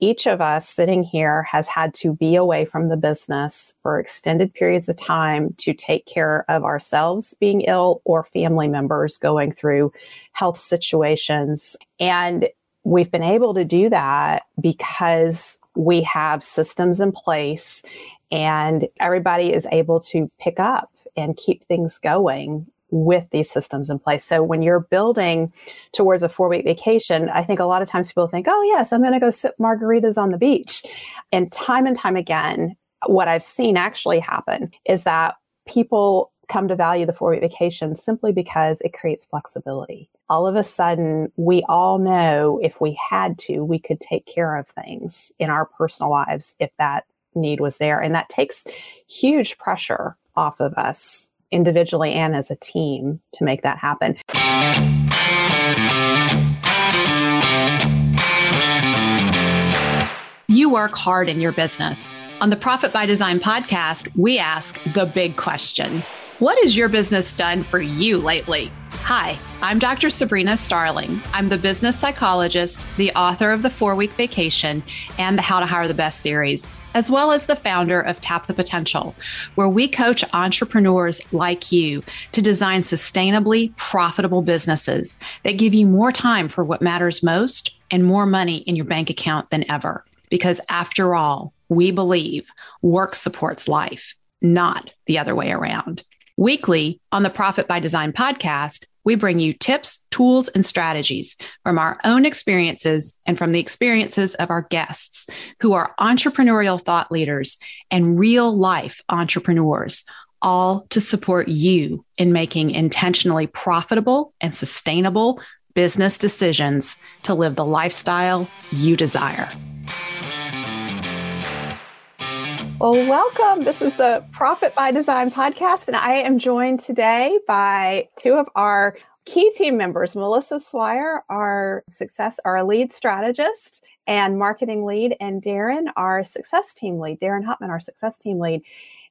each of us sitting here has had to be away from the business for extended periods of time to take care of ourselves being ill or family members going through health situations. And we've been able to do that because we have systems in place and everybody is able to pick up and keep things going with these systems in place. So when you're building towards a four week vacation, I think a lot of times people think, oh, yes, I'm going to go sip margaritas on the beach. And time and time again, what I've seen actually happen is that people come to value the four week vacation simply because it creates flexibility. All of a sudden, we all know if we had to, we could take care of things in our personal lives if that need was there. And that takes huge pressure off of us individually and as a team to make that happen. You work hard in your business. On the Profit by Design podcast, we ask the big question What has your business done for you lately? Hi, I'm Dr. Sabrina Starling. I'm the business psychologist, the author of The Four Week Vacation and the How to Hire the Best series as well as the founder of Tap the Potential, where we coach entrepreneurs like you to design sustainably profitable businesses that give you more time for what matters most and more money in your bank account than ever. Because after all, we believe work supports life, not the other way around. Weekly on the Profit by Design podcast, we bring you tips, tools, and strategies from our own experiences and from the experiences of our guests who are entrepreneurial thought leaders and real life entrepreneurs, all to support you in making intentionally profitable and sustainable business decisions to live the lifestyle you desire. Well, welcome. This is the Profit by Design podcast, and I am joined today by two of our key team members, Melissa Swire, our success, our lead strategist and marketing lead, and Darren, our success team lead, Darren Hutman, our success team lead.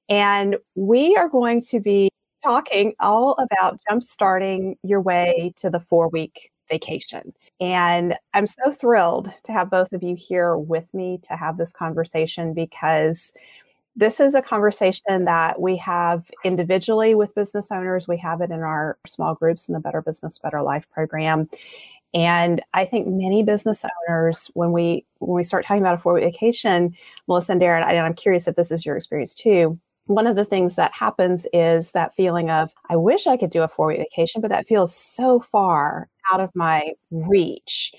And we are going to be talking all about jumpstarting your way to the four week vacation. And I'm so thrilled to have both of you here with me to have this conversation because this is a conversation mm-hmm. that we have individually with business owners. We have it in our small groups in the Better Business, Better Life program. And I think many business owners, when we when we start talking about a four week vacation, Melissa and Darren, and I'm curious if this is your experience too. One of the things that happens is that feeling of, I wish I could do a four week vacation, but that feels so far out of my reach.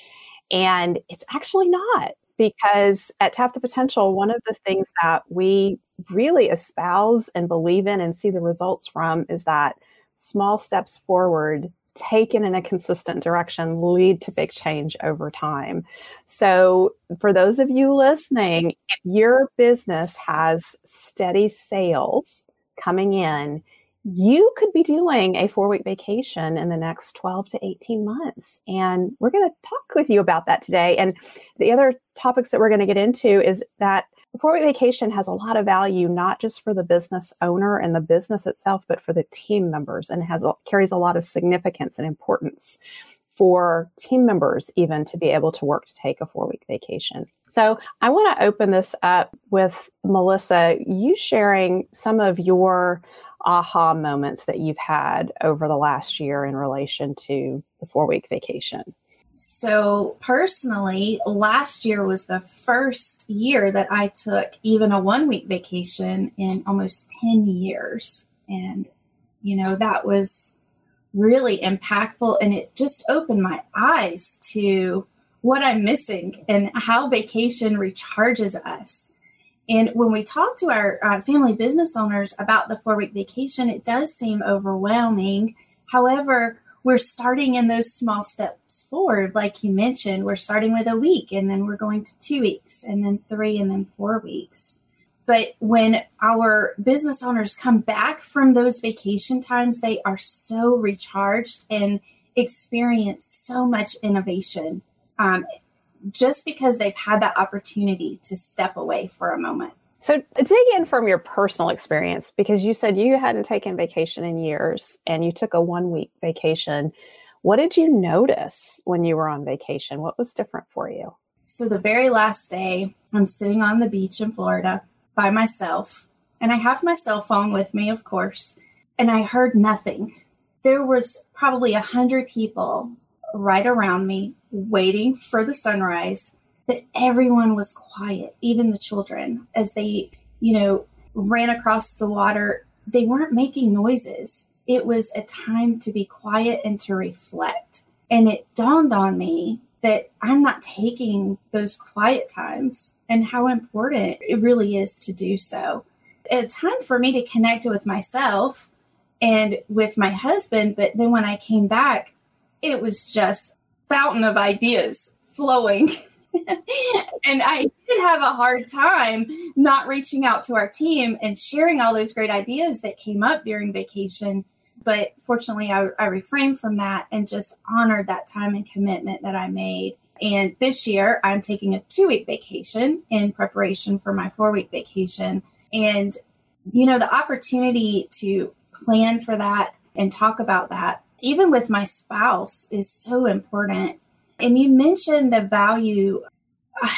And it's actually not because at Tap the Potential, one of the things that we really espouse and believe in and see the results from is that small steps forward taken in a consistent direction lead to big change over time. So, for those of you listening, if your business has steady sales coming in, you could be doing a four week vacation in the next 12 to 18 months. And we're going to talk with you about that today. And the other topics that we're going to get into is that the four week vacation has a lot of value, not just for the business owner and the business itself, but for the team members and has carries a lot of significance and importance for team members even to be able to work to take a four week vacation. So I want to open this up with Melissa, you sharing some of your aha moments that you've had over the last year in relation to the four week vacation? So, personally, last year was the first year that I took even a one week vacation in almost 10 years. And, you know, that was really impactful and it just opened my eyes to what I'm missing and how vacation recharges us. And when we talk to our uh, family business owners about the four week vacation, it does seem overwhelming. However, we're starting in those small steps forward. Like you mentioned, we're starting with a week and then we're going to two weeks and then three and then four weeks. But when our business owners come back from those vacation times, they are so recharged and experience so much innovation. Um, just because they've had that opportunity to step away for a moment. So, dig in from your personal experience because you said you hadn't taken vacation in years and you took a one week vacation. What did you notice when you were on vacation? What was different for you? So the very last day, I'm sitting on the beach in Florida by myself, and I have my cell phone with me, of course, and I heard nothing. There was probably a hundred people right around me waiting for the sunrise, but everyone was quiet, even the children, as they, you know, ran across the water. They weren't making noises. It was a time to be quiet and to reflect. And it dawned on me that I'm not taking those quiet times and how important it really is to do so. It's time for me to connect with myself and with my husband. But then when I came back, it was just fountain of ideas flowing. and I did have a hard time not reaching out to our team and sharing all those great ideas that came up during vacation but fortunately, I, I refrained from that and just honored that time and commitment that I made. And this year, I'm taking a two week vacation in preparation for my four week vacation. And, you know, the opportunity to plan for that and talk about that, even with my spouse, is so important. And you mentioned the value.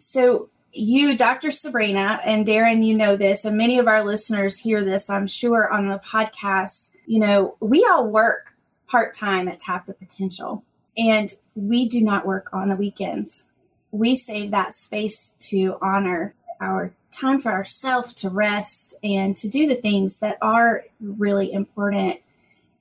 So, you, Dr. Sabrina, and Darren, you know this, and many of our listeners hear this, I'm sure, on the podcast you know, we all work part time at Tap the Potential, and we do not work on the weekends. We save that space to honor our time for ourselves to rest and to do the things that are really important.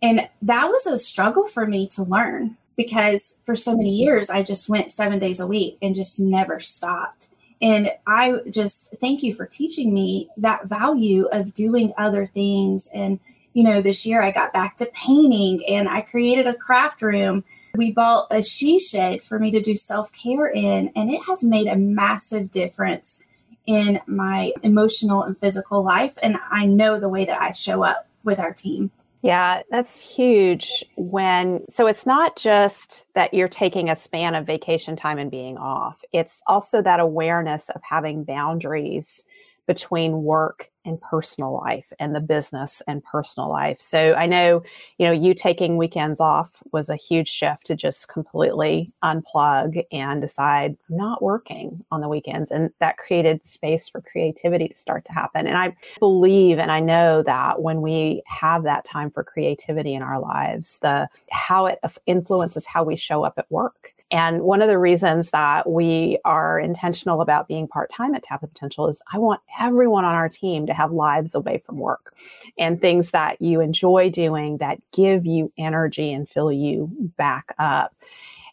And that was a struggle for me to learn because for so many years I just went seven days a week and just never stopped. And I just thank you for teaching me that value of doing other things and you know, this year I got back to painting and I created a craft room. We bought a she shed for me to do self care in, and it has made a massive difference in my emotional and physical life. And I know the way that I show up with our team. Yeah, that's huge when so it's not just that you're taking a span of vacation time and being off. It's also that awareness of having boundaries between work and personal life and the business and personal life. So I know, you know, you taking weekends off was a huge shift to just completely unplug and decide I'm not working on the weekends. And that created space for creativity to start to happen. And I believe and I know that when we have that time for creativity in our lives, the how it influences how we show up at work and one of the reasons that we are intentional about being part time at Tap the Potential is I want everyone on our team to have lives away from work and things that you enjoy doing that give you energy and fill you back up.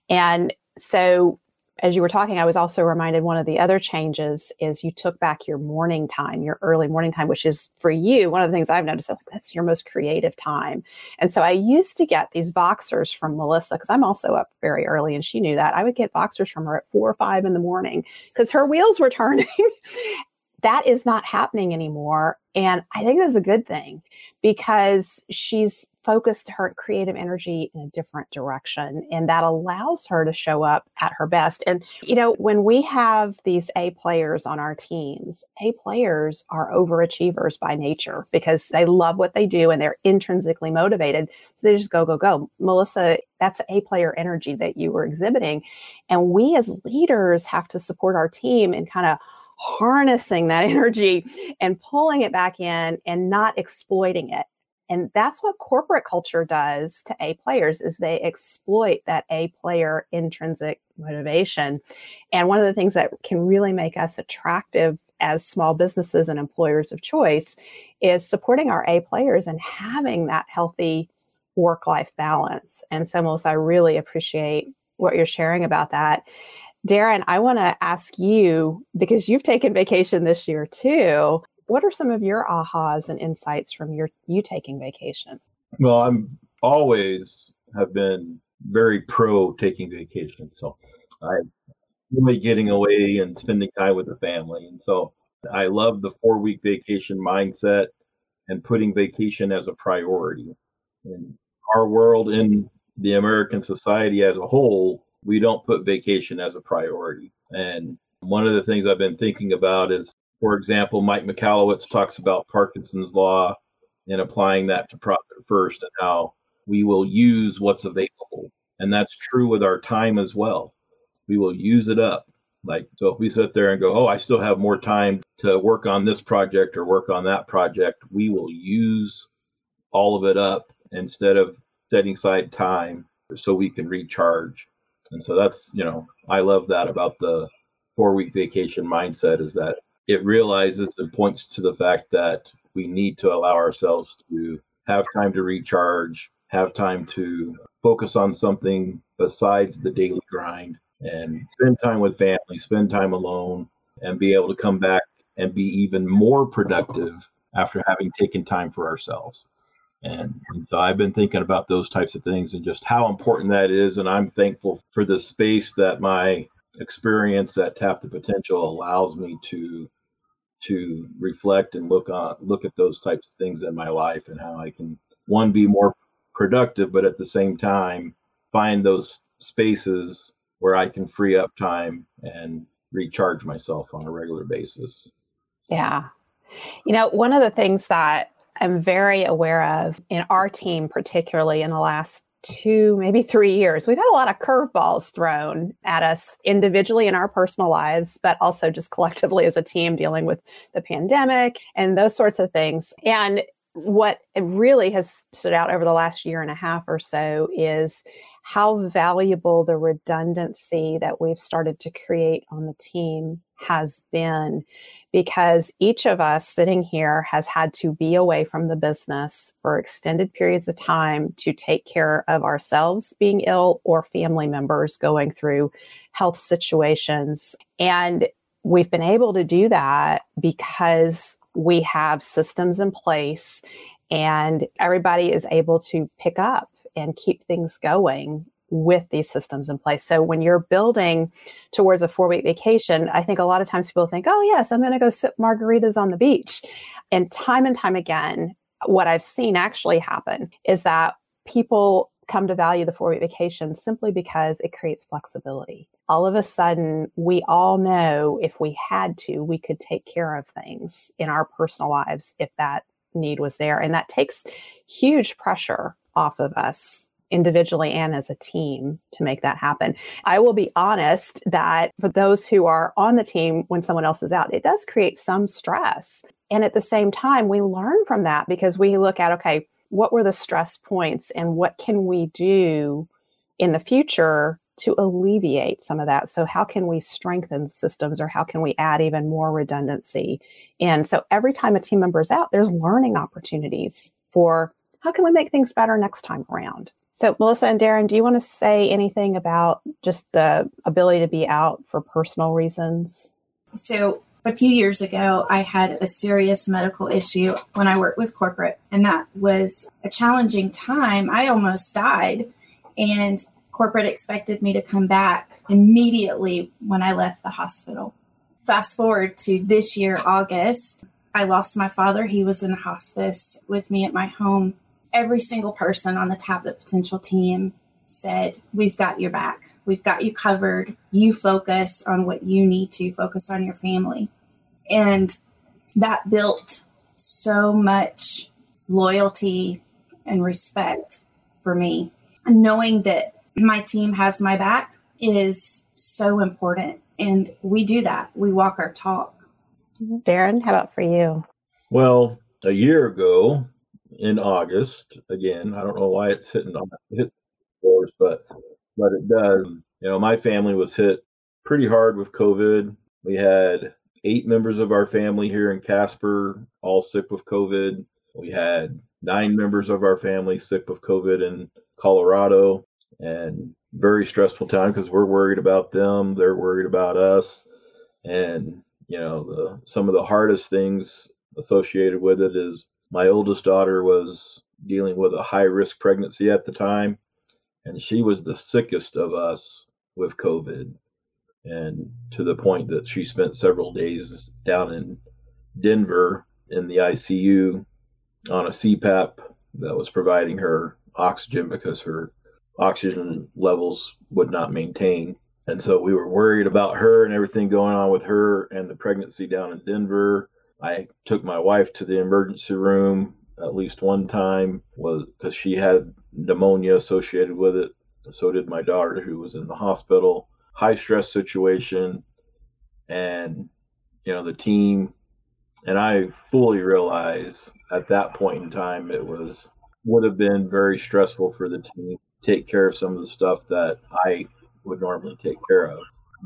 And so as you were talking, I was also reminded one of the other changes is you took back your morning time, your early morning time, which is for you, one of the things I've noticed oh, that's your most creative time. And so I used to get these Voxers from Melissa because I'm also up very early and she knew that. I would get Voxers from her at four or five in the morning because her wheels were turning. that is not happening anymore. And I think that's a good thing because she's focused her creative energy in a different direction. And that allows her to show up at her best. And, you know, when we have these A players on our teams, A players are overachievers by nature because they love what they do and they're intrinsically motivated. So they just go, go, go. Melissa, that's A player energy that you were exhibiting. And we as leaders have to support our team and kind of harnessing that energy and pulling it back in and not exploiting it and that's what corporate culture does to A players is they exploit that A player intrinsic motivation. And one of the things that can really make us attractive as small businesses and employers of choice is supporting our A players and having that healthy work life balance. And so, I really appreciate what you're sharing about that. Darren, I want to ask you because you've taken vacation this year too what are some of your ahas and insights from your you taking vacation? Well, I'm always have been very pro taking vacation. So I really getting away and spending time with the family. And so I love the four week vacation mindset and putting vacation as a priority. In our world, in the American society as a whole, we don't put vacation as a priority. And one of the things I've been thinking about is for example, Mike Michalowicz talks about Parkinson's law and applying that to profit first and how we will use what's available. And that's true with our time as well. We will use it up Like, so if we sit there and go, oh, I still have more time to work on this project or work on that project, we will use all of it up instead of setting aside time so we can recharge. And so that's, you know, I love that about the four week vacation mindset is that it realizes and points to the fact that we need to allow ourselves to have time to recharge, have time to focus on something besides the daily grind and spend time with family, spend time alone, and be able to come back and be even more productive after having taken time for ourselves. And, and, so I've been thinking about those types of things and just how important that is. And I'm thankful for the space that my experience at Tap the Potential allows me to to reflect and look on look at those types of things in my life and how I can one be more productive, but at the same time find those spaces where I can free up time and recharge myself on a regular basis. Yeah. You know, one of the things that I'm very aware of in our team, particularly in the last two, maybe three years, we've had a lot of curveballs thrown at us individually in our personal lives, but also just collectively as a team dealing with the pandemic and those sorts of things. And what really has stood out over the last year and a half or so is how valuable the redundancy that we've started to create on the team has been because each of us sitting here has had to be away from the business for extended periods of time to take care of ourselves being ill or family members going through health situations. And we've been able to do that because we have systems in place and everybody is able to pick up and keep things going with these systems in place. So when you're building towards a four week vacation, I think a lot of times people think, oh, yes, I'm going to go sip margaritas on the beach. And time and time again, what I've seen actually happen is that people come to value the four week vacation simply because it creates flexibility. All of a sudden, we all know if we had to, we could take care of things in our personal lives if that need was there. And that takes huge pressure off of us individually and as a team to make that happen. I will be honest that for those who are on the team when someone else is out, it does create some stress. And at the same time, we learn from that because we look at, okay, what were the stress points and what can we do in the future to alleviate some of that? So, how can we strengthen systems or how can we add even more redundancy? And so, every time a team member is out, there's learning opportunities for how can we make things better next time around? So, Melissa and Darren, do you want to say anything about just the ability to be out for personal reasons? So, a few years ago, I had a serious medical issue when I worked with corporate, and that was a challenging time. I almost died, and corporate expected me to come back immediately when I left the hospital. Fast forward to this year, August, I lost my father. He was in hospice with me at my home every single person on the Tap the Potential team said, We've got your back. We've got you covered. You focus on what you need to, focus on your family. And that built so much loyalty and respect for me. And knowing that my team has my back is so important. And we do that. We walk our talk. Darren, how about for you? Well, a year ago, in August. Again, I don't know why it's hitting on hit doors, but but it does. You know, my family was hit pretty hard with COVID. We had eight members of our family here in Casper all sick with COVID. We had nine members of our family sick with COVID in Colorado, and very stressful time because we're worried about them, they're worried about us, and you know the some of the hardest things associated with it is my oldest daughter was dealing with a high risk pregnancy at the time, and she was the sickest of us with COVID. And to the point that she spent several days down in Denver in the ICU on a CPAP that was providing her oxygen because her oxygen levels would not maintain. And so we were worried about her and everything going on with her and the pregnancy down in Denver. I took my wife to the emergency room at least one time was because she had pneumonia associated with it. So did my daughter who was in the hospital. High stress situation. and you know the team and I fully realize at that point in time it was would have been very stressful for the team to take care of some of the stuff that I would normally take care of.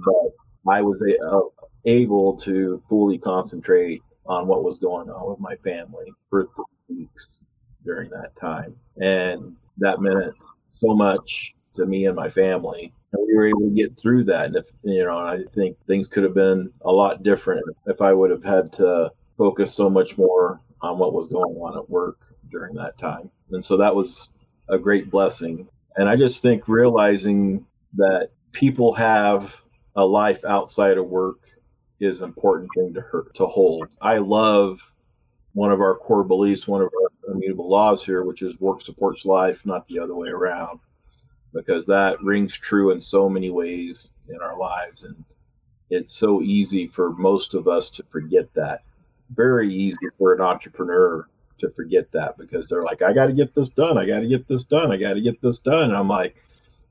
But I was a, uh, able to fully concentrate on what was going on with my family for three weeks during that time. And that meant so much to me and my family. And we were able to get through that. And if, you know, I think things could have been a lot different if I would have had to focus so much more on what was going on at work during that time. And so that was a great blessing. And I just think realizing that people have a life outside of work is an important thing to her, to hold. I love one of our core beliefs, one of our immutable laws here, which is work supports life, not the other way around, because that rings true in so many ways in our lives. And it's so easy for most of us to forget that very easy for an entrepreneur to forget that because they're like, I got to get this done. I got to get this done. I got to get this done. And I'm like,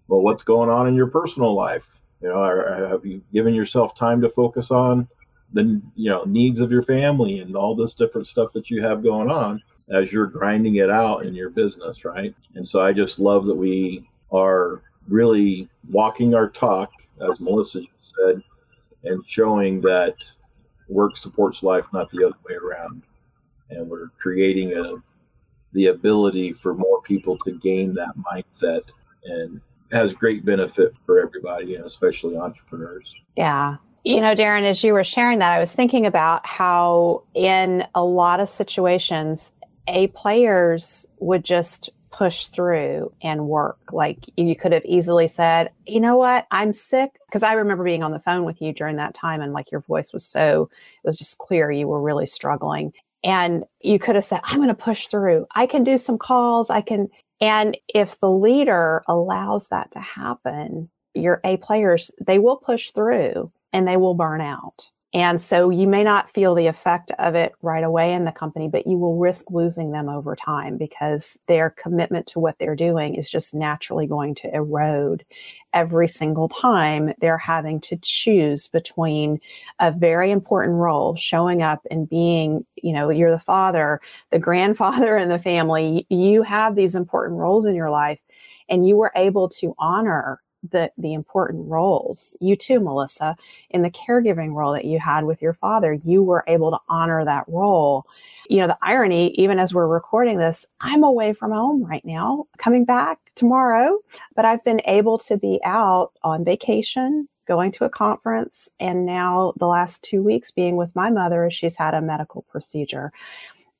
well, what's going on in your personal life? You know, uh, have you given yourself time to focus on the you know needs of your family and all this different stuff that you have going on as you're grinding it out in your business, right? And so I just love that we are really walking our talk, as Melissa said, and showing that work supports life, not the other way around. And we're creating a the ability for more people to gain that mindset and has great benefit for everybody and especially entrepreneurs. Yeah. You know, Darren, as you were sharing that, I was thinking about how in a lot of situations, A players would just push through and work. Like you could have easily said, you know what, I'm sick. Because I remember being on the phone with you during that time and like your voice was so, it was just clear you were really struggling. And you could have said, I'm going to push through. I can do some calls. I can. And if the leader allows that to happen, your A players, they will push through and they will burn out. And so you may not feel the effect of it right away in the company, but you will risk losing them over time because their commitment to what they're doing is just naturally going to erode every single time they're having to choose between a very important role, showing up and being, you know, you're the father, the grandfather in the family. You have these important roles in your life and you were able to honor the the important roles. You too, Melissa, in the caregiving role that you had with your father, you were able to honor that role. You know, the irony, even as we're recording this, I'm away from home right now, coming back tomorrow, but I've been able to be out on vacation, going to a conference, and now the last two weeks being with my mother as she's had a medical procedure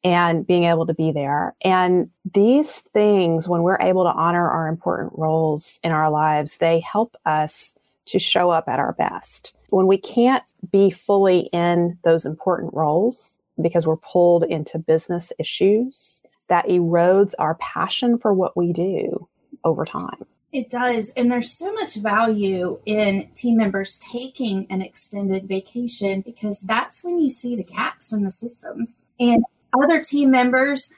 and being able to be there. And these things, when we're able to honor our important roles in our lives, they help us to show up at our best. When we can't be fully in those important roles because we're pulled into business issues, that erodes our passion for what we do over time. It does. And there's so much value in team members taking an extended vacation because that's when you see the gaps in the systems. And other team members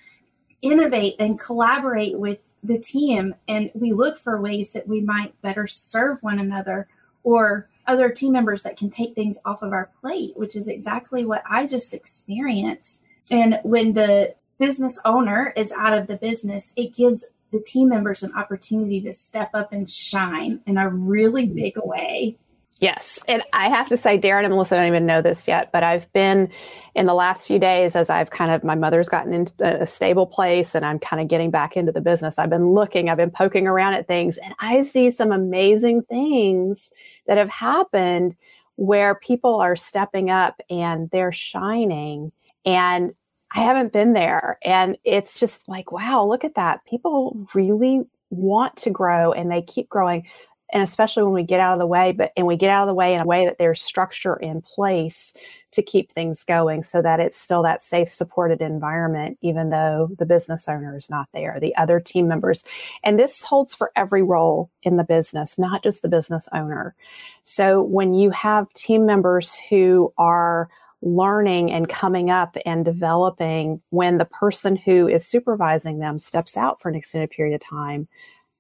innovate and collaborate with the team and we look for ways that we might better serve one another or other team members that can take things off of our plate which is exactly what i just experienced. And when the business owner is out of the business it gives the team members an opportunity to step up and shine in a really big way Yes. And I have to say, Darren and Melissa don't even know this yet, but I've been in the last few days as I've kind of, my mother's gotten into a stable place and I'm kind of getting back into the business. I've been looking, I've been poking around at things and I see some amazing things that have happened where people are stepping up and they're shining. And I haven't been there. And it's just like, wow, look at that. People really want to grow and they keep growing and especially when we get out of the way but and we get out of the way in a way that there's structure in place to keep things going so that it's still that safe supported environment even though the business owner is not there the other team members. And this holds for every role in the business not just the business owner. So when you have team members who are learning and coming up and developing when the person who is supervising them steps out for an extended period of time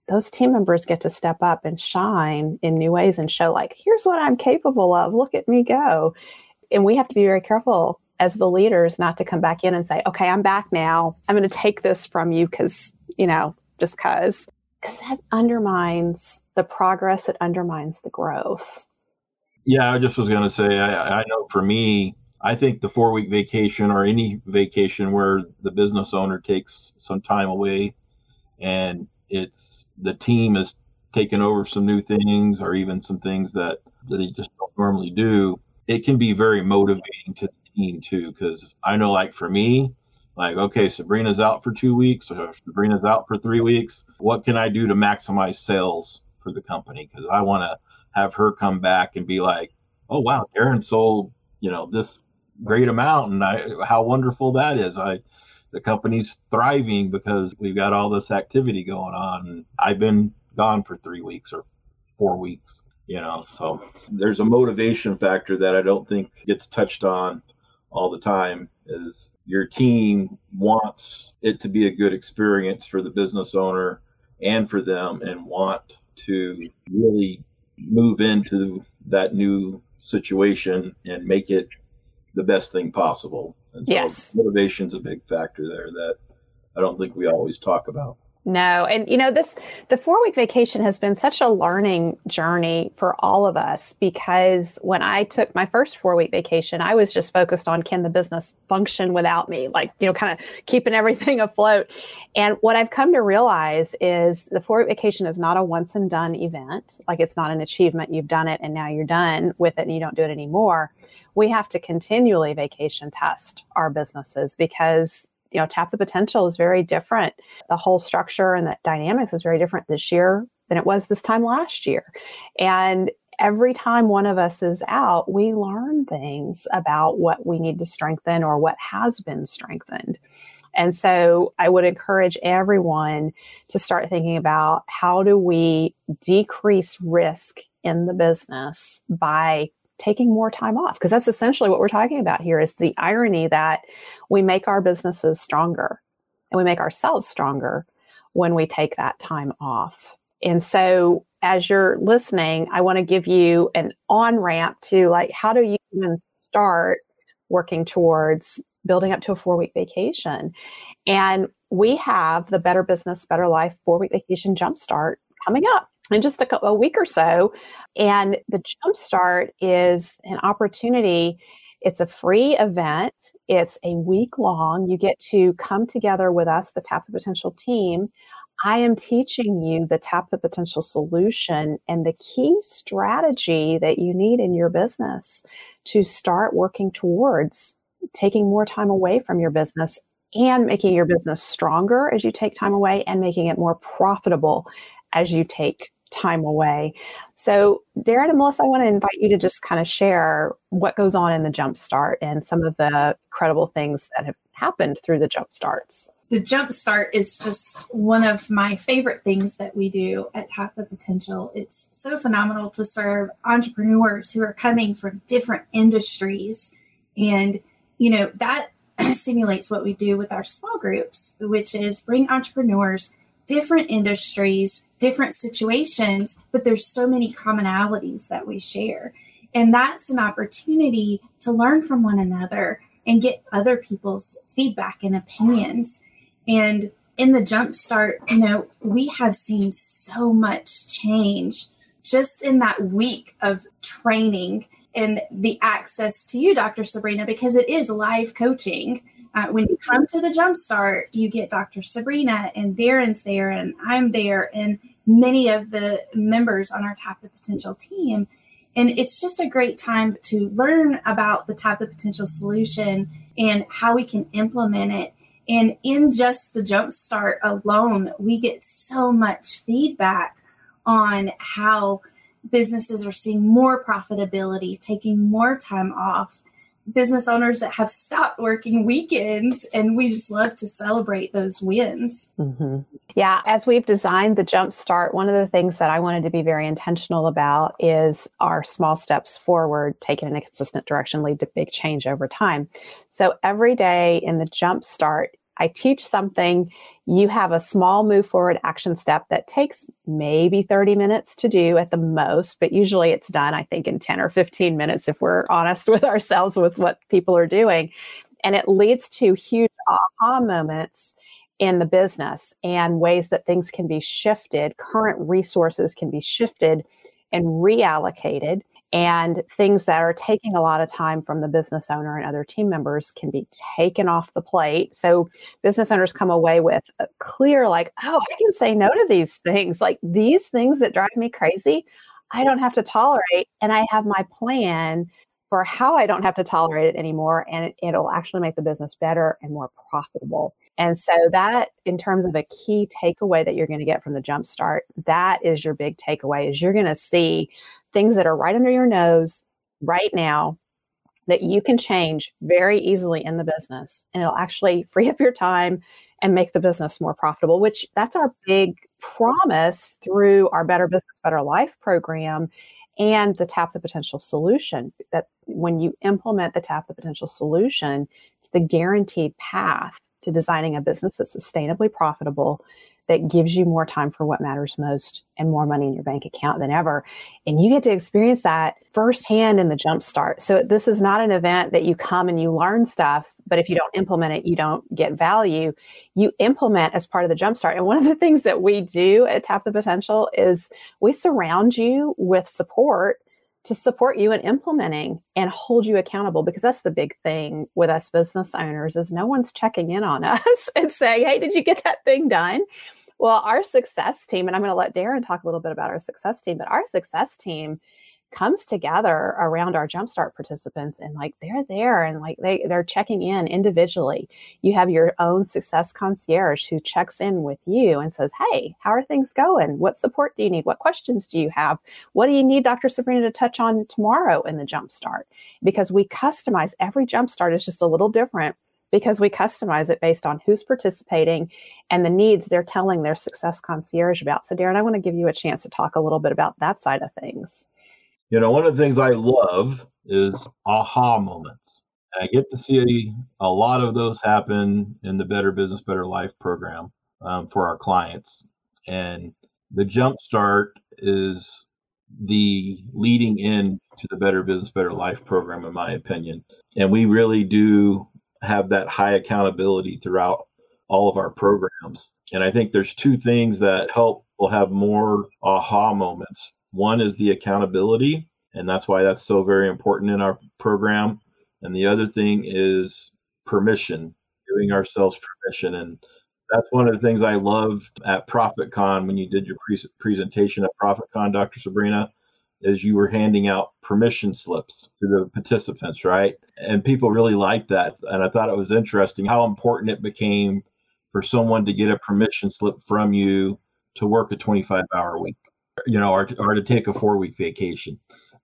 those team members get to step up and shine in new ways and show, like, here's what I'm capable of. Look at me go. And we have to be very careful as the leaders not to come back in and say, okay, I'm back now. I'm going to take this from you because, you know, just because. Because that undermines the progress, it undermines the growth. Yeah, I just was going to say, I, I know for me, I think the four week vacation or any vacation where the business owner takes some time away and it's the team is taking over some new things or even some things that, that they just don't normally do, it can be very motivating to the team too. Because I know, like for me, like, okay, Sabrina's out for two weeks or Sabrina's out for three weeks. What can I do to maximize sales for the company? Because I want to have her come back and be like, oh, wow, Darren sold, you know, this great amount and I, how wonderful that is. I, the company's thriving because we've got all this activity going on. I've been gone for three weeks or four weeks, you know, so there's a motivation factor that I don't think gets touched on all the time is your team wants it to be a good experience for the business owner and for them and want to really move into that new situation and make it the best thing possible. And so yes. motivation's a big factor there that I don't think we always talk about. No. And you know, this the 4 week vacation has been such a learning journey for all of us because when I took my first 4 week vacation, I was just focused on can the business function without me, like, you know, kind of keeping everything afloat. And what I've come to realize is the 4 week vacation is not a once and done event. Like it's not an achievement. You've done it and now you're done with it and you don't do it anymore we have to continually vacation test our businesses because you know tap the potential is very different. The whole structure and the dynamics is very different this year than it was this time last year. And every time one of us is out we learn things about what we need to strengthen or what has been strengthened. And so I would encourage everyone to start thinking about how do we decrease risk in the business by taking more time off because that's essentially what we're talking about here is the irony that we make our businesses stronger and we make ourselves stronger when we take that time off. And so as you're listening, I want to give you an on ramp to like, how do you even start working towards building up to a four week vacation? And we have the Better Business, Better Life four week vacation jumpstart coming up in just a, a week or so. And the Jumpstart is an opportunity. It's a free event. It's a week long. You get to come together with us, the Tap the Potential team. I am teaching you the Tap the Potential solution and the key strategy that you need in your business to start working towards taking more time away from your business and making your business stronger as you take time away and making it more profitable as you take time away. So, Darren and Melissa, I want to invite you to just kind of share what goes on in the Jumpstart and some of the incredible things that have happened through the Jumpstarts. The Jumpstart is just one of my favorite things that we do at Tap the Potential. It's so phenomenal to serve entrepreneurs who are coming from different industries. And, you know, that simulates what we do with our small groups, which is bring entrepreneurs different industries, different situations, but there's so many commonalities that we share. And that's an opportunity to learn from one another and get other people's feedback and opinions. And in the jumpstart, you know, we have seen so much change just in that week of training and the access to you, Dr. Sabrina, because it is live coaching. Uh, when you come to the Jumpstart, you get Dr. Sabrina and Darren's there, and I'm there, and many of the members on our Tap the Potential team. And it's just a great time to learn about the Tap the Potential solution and how we can implement it. And in just the Jumpstart alone, we get so much feedback on how businesses are seeing more profitability, taking more time off, business owners that have stopped working weekends and we just love to celebrate those wins mm-hmm. yeah as we've designed the jump start one of the things that i wanted to be very intentional about is our small steps forward taken in a consistent direction lead to big change over time so every day in the jump start I teach something, you have a small move forward action step that takes maybe 30 minutes to do at the most, but usually it's done, I think, in 10 or 15 minutes if we're honest with ourselves with what people are doing. And it leads to huge aha moments in the business and ways that things can be shifted, current resources can be shifted and reallocated and things that are taking a lot of time from the business owner and other team members can be taken off the plate. So business owners come away with a clear, like, oh, I can say no to these things. Like these things that drive me crazy, I don't have to tolerate. And I have my plan for how I don't have to tolerate it anymore. And it, will actually make the business better and more profitable. And so that in terms of a key takeaway that you're going to get from the jumpstart, that is your big takeaway is you're going to see things that are right under your nose right now that you can change very easily in the business and it'll actually free up your time and make the business more profitable which that's our big promise through our better business better life program and the tap the potential solution that when you implement the tap the potential solution it's the guaranteed path to designing a business that's sustainably profitable that gives you more time for what matters most and more money in your bank account than ever. And you get to experience that firsthand in the jumpstart. So this is not an event that you come and you learn stuff, but if you don't implement it, you don't get value. You implement as part of the jumpstart. And one of the things that we do at Tap the Potential is we surround you with support to support you in implementing and hold you accountable because that's the big thing with us business owners is no one's checking in on us and saying hey did you get that thing done? Well, our success team, and I'm going to let Darren talk a little bit about our success team, but our success team comes together around our jumpstart participants and like they're there and like they they're checking in individually. You have your own success concierge who checks in with you and says hey how are things going? What support do you need? What questions do you have? What do you need dr sabrina to touch on tomorrow in the jumpstart? Because we customize every jumpstart is just a little different because we customize it based on who's participating and the needs they're telling their success concierge about. So, Darren, I want to give you a chance to talk a little bit about that side of things. You know, one of the things I love is aha moments. I get to see a lot of those happen in the Better Business, Better Life program um, for our clients. And the Jumpstart is the leading in to the Better Business, Better Life program, in my opinion. And we really do have that high accountability throughout all of our programs. And I think there's two things that help will have more aha moments. One is the accountability, and that's why that's so very important in our program. And the other thing is permission, giving ourselves permission. And that's one of the things I loved at ProfitCon when you did your pre- presentation at ProfitCon, Dr. Sabrina, is you were handing out permission slips to the participants, right? And people really liked that. And I thought it was interesting how important it became for someone to get a permission slip from you to work a 25 hour week, you know, or, or to take a four week vacation.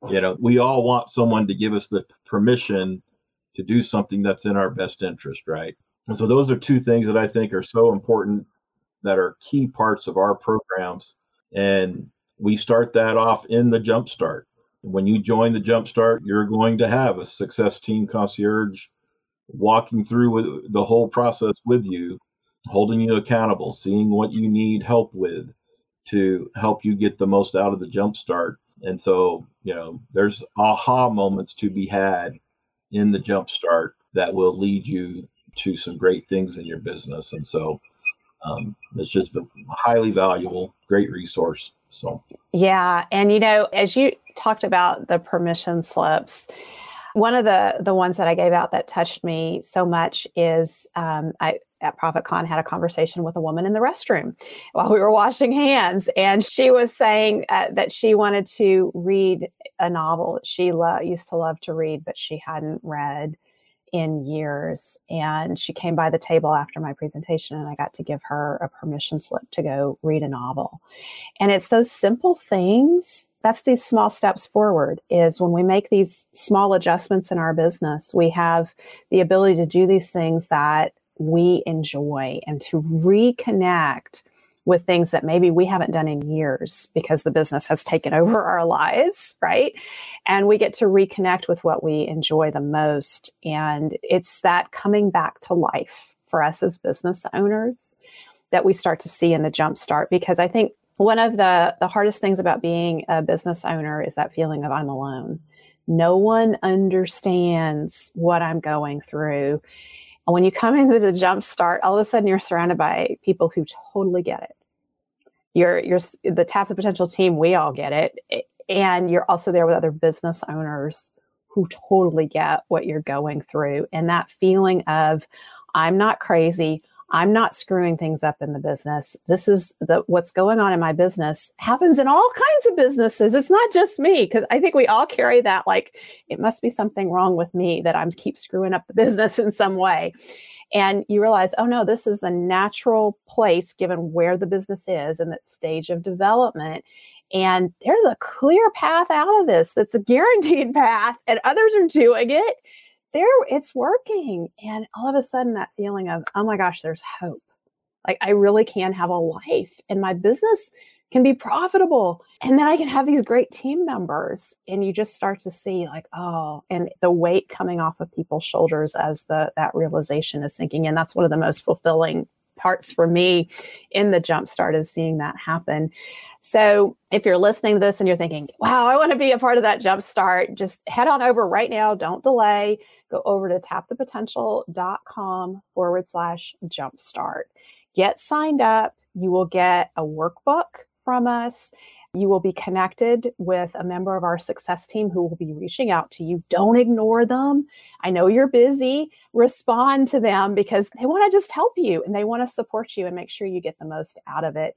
You know, we all want someone to give us the permission to do something that's in our best interest, right? And so those are two things that I think are so important that are key parts of our programs. And we start that off in the jumpstart. When you join the jumpstart, you're going to have a success team concierge walking through the whole process with you, holding you accountable, seeing what you need help with to help you get the most out of the jump start. And so, you know, there's aha moments to be had in the jump start that will lead you to some great things in your business. And so um, it's just a highly valuable, great resource. So, yeah. And, you know, as you talked about the permission slips, one of the the ones that I gave out that touched me so much is um, I at ProfitCon had a conversation with a woman in the restroom while we were washing hands, and she was saying uh, that she wanted to read a novel that she lo- used to love to read, but she hadn't read in years. And she came by the table after my presentation, and I got to give her a permission slip to go read a novel. And it's those simple things. That's these small steps forward is when we make these small adjustments in our business, we have the ability to do these things that we enjoy and to reconnect with things that maybe we haven't done in years because the business has taken over our lives, right? And we get to reconnect with what we enjoy the most. And it's that coming back to life for us as business owners that we start to see in the jumpstart because I think one of the the hardest things about being a business owner is that feeling of I'm alone. No one understands what I'm going through. And when you come into the jump start, all of a sudden you're surrounded by people who totally get it. You're you're the tap the potential team, we all get it. And you're also there with other business owners who totally get what you're going through. And that feeling of, I'm not crazy. I'm not screwing things up in the business. This is the what's going on in my business happens in all kinds of businesses. It's not just me because I think we all carry that like it must be something wrong with me that I'm keep screwing up the business in some way. And you realize, oh no, this is a natural place given where the business is and that stage of development. And there's a clear path out of this that's a guaranteed path, and others are doing it. There, it's working. And all of a sudden, that feeling of, oh my gosh, there's hope. Like, I really can have a life, and my business can be profitable. And then I can have these great team members. And you just start to see, like, oh, and the weight coming off of people's shoulders as the that realization is sinking in. That's one of the most fulfilling parts for me in the jumpstart is seeing that happen. So if you're listening to this and you're thinking, wow, I want to be a part of that jumpstart, just head on over right now. Don't delay. Go over to tapthepotential.com forward slash jumpstart. Get signed up. You will get a workbook from us. You will be connected with a member of our success team who will be reaching out to you. Don't ignore them. I know you're busy. Respond to them because they want to just help you and they want to support you and make sure you get the most out of it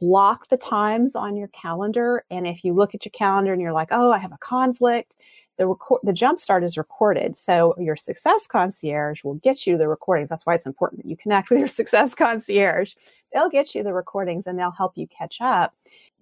block the times on your calendar. And if you look at your calendar and you're like, oh, I have a conflict, the record the jumpstart is recorded. So your success concierge will get you the recordings. That's why it's important that you connect with your success concierge. They'll get you the recordings and they'll help you catch up.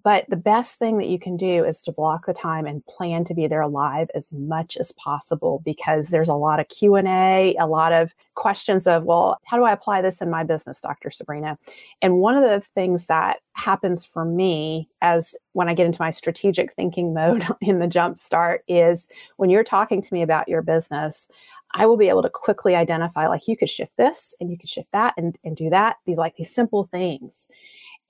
But the best thing that you can do is to block the time and plan to be there live as much as possible because there's a lot of Q&A, a lot of questions of, well, how do I apply this in my business, Dr. Sabrina? And one of the things that happens for me as when I get into my strategic thinking mode in the jump start is when you're talking to me about your business, I will be able to quickly identify like you could shift this and you could shift that and, and do that. These like these simple things.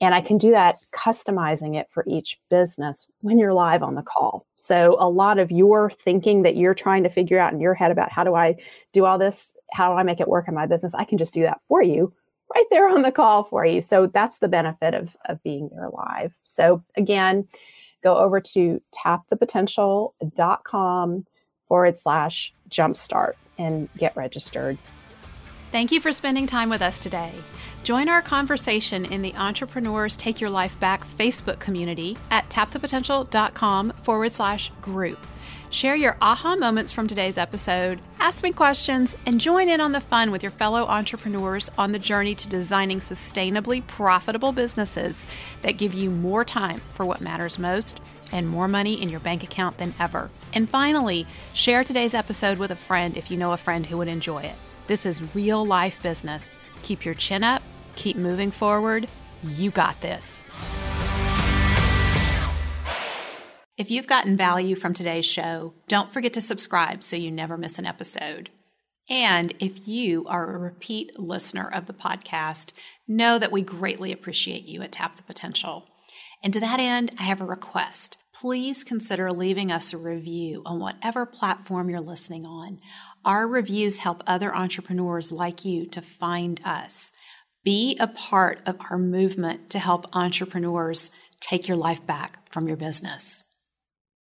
And I can do that customizing it for each business when you're live on the call. So a lot of your thinking that you're trying to figure out in your head about how do I do all this? How do I make it work in my business? I can just do that for you right there on the call for you. So that's the benefit of, of being there live. So again, go over to tapthepotential.com forward slash jumpstart and get registered. Thank you for spending time with us today. Join our conversation in the Entrepreneurs Take Your Life Back Facebook community at tapthepotential.com forward slash group. Share your aha moments from today's episode, ask me questions, and join in on the fun with your fellow entrepreneurs on the journey to designing sustainably profitable businesses that give you more time for what matters most and more money in your bank account than ever. And finally, share today's episode with a friend if you know a friend who would enjoy it. This is real life business. Keep your chin up Keep moving forward. You got this. If you've gotten value from today's show, don't forget to subscribe so you never miss an episode. And if you are a repeat listener of the podcast, know that we greatly appreciate you at Tap the Potential. And to that end, I have a request. Please consider leaving us a review on whatever platform you're listening on. Our reviews help other entrepreneurs like you to find us. Be a part of our movement to help entrepreneurs take your life back from your business.